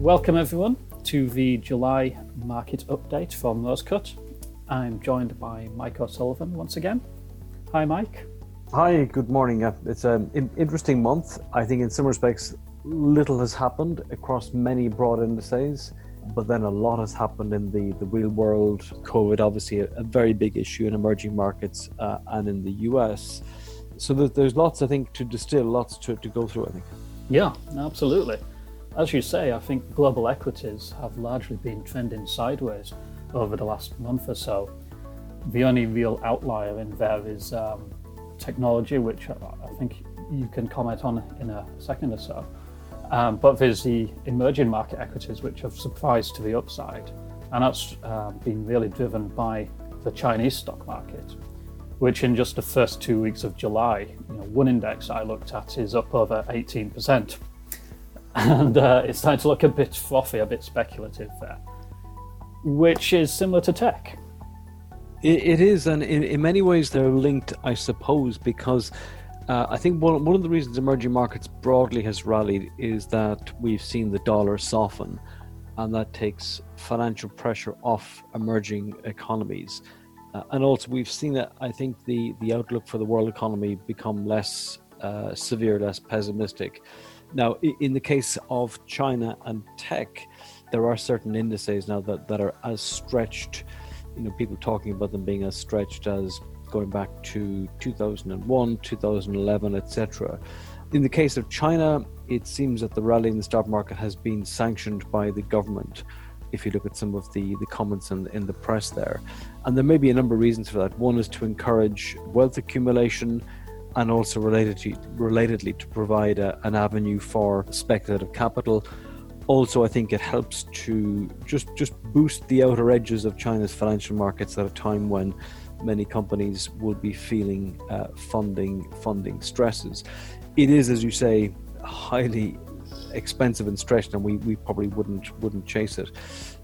Welcome everyone to the July market update from Rosecut. I'm joined by Mike O'Sullivan once again. Hi, Mike. Hi, good morning. Uh, it's an interesting month. I think in some respects, little has happened across many broad indices, but then a lot has happened in the, the real world. COVID, obviously, a, a very big issue in emerging markets uh, and in the US. So there's lots, I think, to distill, lots to, to go through, I think. Yeah, absolutely. As you say, I think global equities have largely been trending sideways over the last month or so. The only real outlier in there is um, technology, which I think you can comment on in a second or so. Um, but there's the emerging market equities, which have surprised to the upside. And that's uh, been really driven by the Chinese stock market, which in just the first two weeks of July, you know, one index I looked at is up over 18%. And uh, it's starting to look a bit frothy, a bit speculative there, which is similar to tech. it, it is, and in, in many ways they're linked, I suppose, because uh, I think one, one of the reasons emerging markets broadly has rallied is that we've seen the dollar soften, and that takes financial pressure off emerging economies. Uh, and also, we've seen that I think the, the outlook for the world economy become less uh, severe, less pessimistic. Now, in the case of China and tech, there are certain indices now that, that are as stretched, you know, people talking about them being as stretched as going back to 2001, 2011, etc. In the case of China, it seems that the rally in the stock market has been sanctioned by the government. If you look at some of the, the comments in, in the press there, and there may be a number of reasons for that. One is to encourage wealth accumulation, and also relatedly, relatedly to provide a, an avenue for speculative capital. Also, I think it helps to just just boost the outer edges of China's financial markets at a time when many companies will be feeling uh, funding funding stresses. It is, as you say, highly expensive and stretched, and we, we probably wouldn't wouldn't chase it.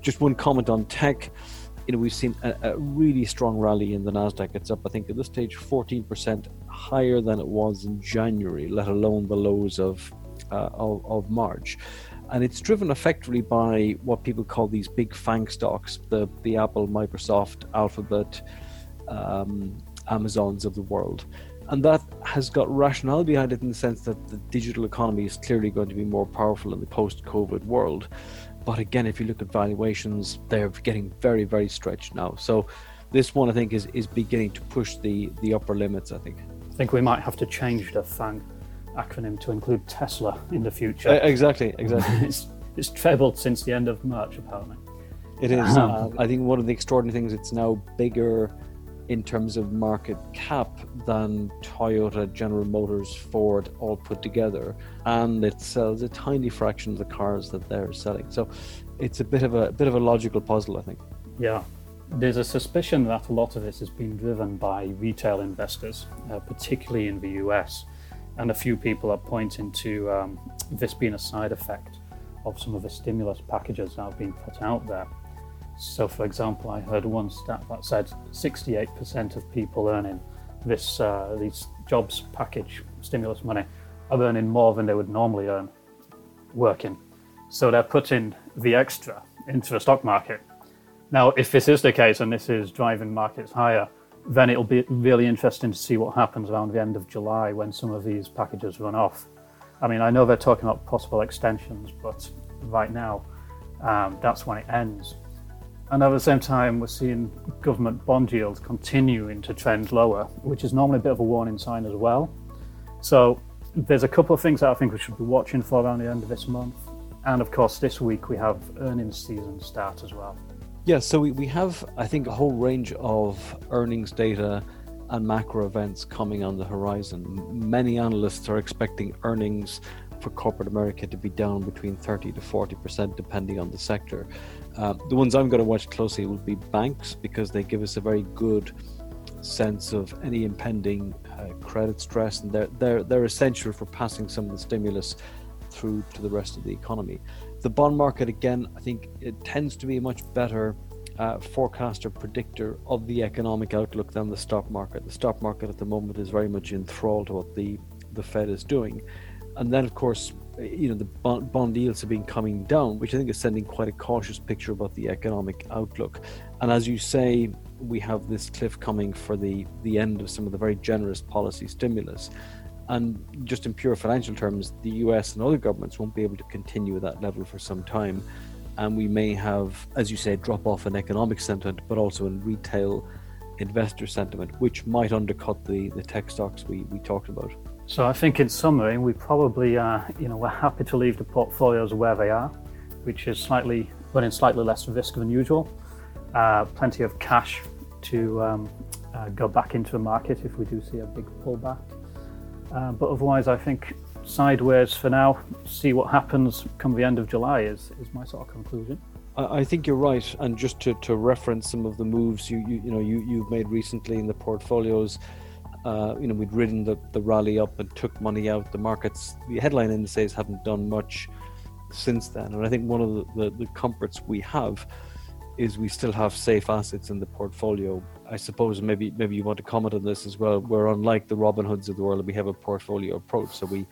Just one comment on tech. You know, we've seen a, a really strong rally in the Nasdaq. It's up, I think, at this stage, 14% higher than it was in January, let alone the lows of uh, of, of March and it's driven effectively by what people call these big FANG stocks the the apple microsoft alphabet um, Amazons of the world. And that has got rationale behind it in the sense that the digital economy is clearly going to be more powerful in the post COVID world. But again, if you look at valuations, they're getting very, very stretched now. So this one, I think, is, is beginning to push the, the upper limits, I think. I think we might have to change the FANG acronym to include Tesla in the future. Uh, exactly, exactly. it's, it's trebled since the end of March, apparently. It is. Um, I think one of the extraordinary things, it's now bigger in terms of market cap than Toyota, General Motors, Ford all put together, and it sells a tiny fraction of the cars that they're selling. So it's a bit of a, a bit of a logical puzzle, I think. Yeah. There's a suspicion that a lot of this has been driven by retail investors, uh, particularly in the US. And a few people are pointing to um, this being a side effect of some of the stimulus packages that have been put out there. So, for example, I heard one stat that said 68% of people earning this uh, these jobs package stimulus money are earning more than they would normally earn working. So they're putting the extra into the stock market. Now, if this is the case and this is driving markets higher, then it'll be really interesting to see what happens around the end of July when some of these packages run off. I mean, I know they're talking about possible extensions, but right now, um, that's when it ends. And at the same time, we're seeing government bond yields continuing to trend lower, which is normally a bit of a warning sign as well. So there's a couple of things that I think we should be watching for around the end of this month. And of course, this week we have earnings season start as well. Yeah, so we, we have, I think, a whole range of earnings data and macro events coming on the horizon. Many analysts are expecting earnings for corporate America to be down between 30 to 40%, depending on the sector. Uh, the ones I'm going to watch closely will be banks because they give us a very good sense of any impending uh, credit stress, and they're, they're, they're essential for passing some of the stimulus through to the rest of the economy. The bond market, again, I think it tends to be a much better uh, forecaster predictor of the economic outlook than the stock market. The stock market at the moment is very much enthralled to what the, the Fed is doing. And then, of course, you know the bond, yields have been coming down, which I think is sending quite a cautious picture about the economic outlook. And as you say, we have this cliff coming for the the end of some of the very generous policy stimulus. And just in pure financial terms, the US and other governments won't be able to continue at that level for some time. And we may have, as you say, drop off in economic sentiment, but also in retail investor sentiment, which might undercut the, the tech stocks we, we talked about. So I think in summary, we probably, uh, you know, we're happy to leave the portfolios where they are, which is slightly running slightly less risk than usual. Uh, plenty of cash to um, uh, go back into the market if we do see a big pullback. Uh, but otherwise, I think sideways for now. See what happens come the end of July is, is my sort of conclusion. I think you're right, and just to, to reference some of the moves you you, you know you you've made recently in the portfolios, uh, you know we'd ridden the, the rally up and took money out. The markets, the headline indices haven't done much since then, and I think one of the, the, the comforts we have is we still have safe assets in the portfolio. I suppose maybe maybe you want to comment on this as well. We're unlike the Robin Hoods of the world; we have a portfolio approach, so we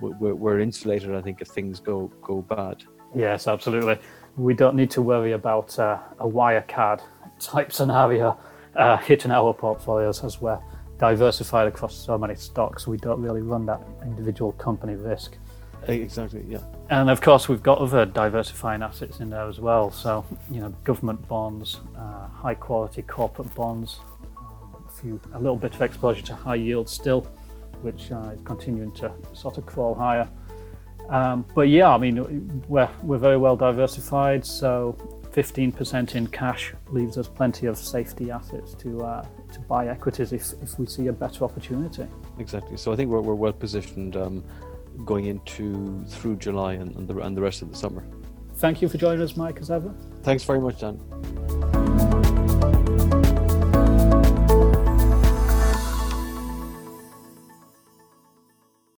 we're, we're insulated. I think if things go go bad. Yes, absolutely. We don't need to worry about uh, a Wirecard type scenario uh, hitting our portfolios as we're diversified across so many stocks. We don't really run that individual company risk. Exactly, yeah. And of course, we've got other diversifying assets in there as well. So, you know, government bonds, uh, high quality corporate bonds, um, a few, a little bit of exposure to high yield still, which uh, is continuing to sort of crawl higher. Um, but yeah, I mean, we're, we're very well diversified. So 15% in cash leaves us plenty of safety assets to uh, to buy equities if, if we see a better opportunity. Exactly. So I think we're, we're well positioned. Um, going into through July and, and, the, and the rest of the summer. Thank you for joining us, Mike, as ever. Thanks very much, Dan.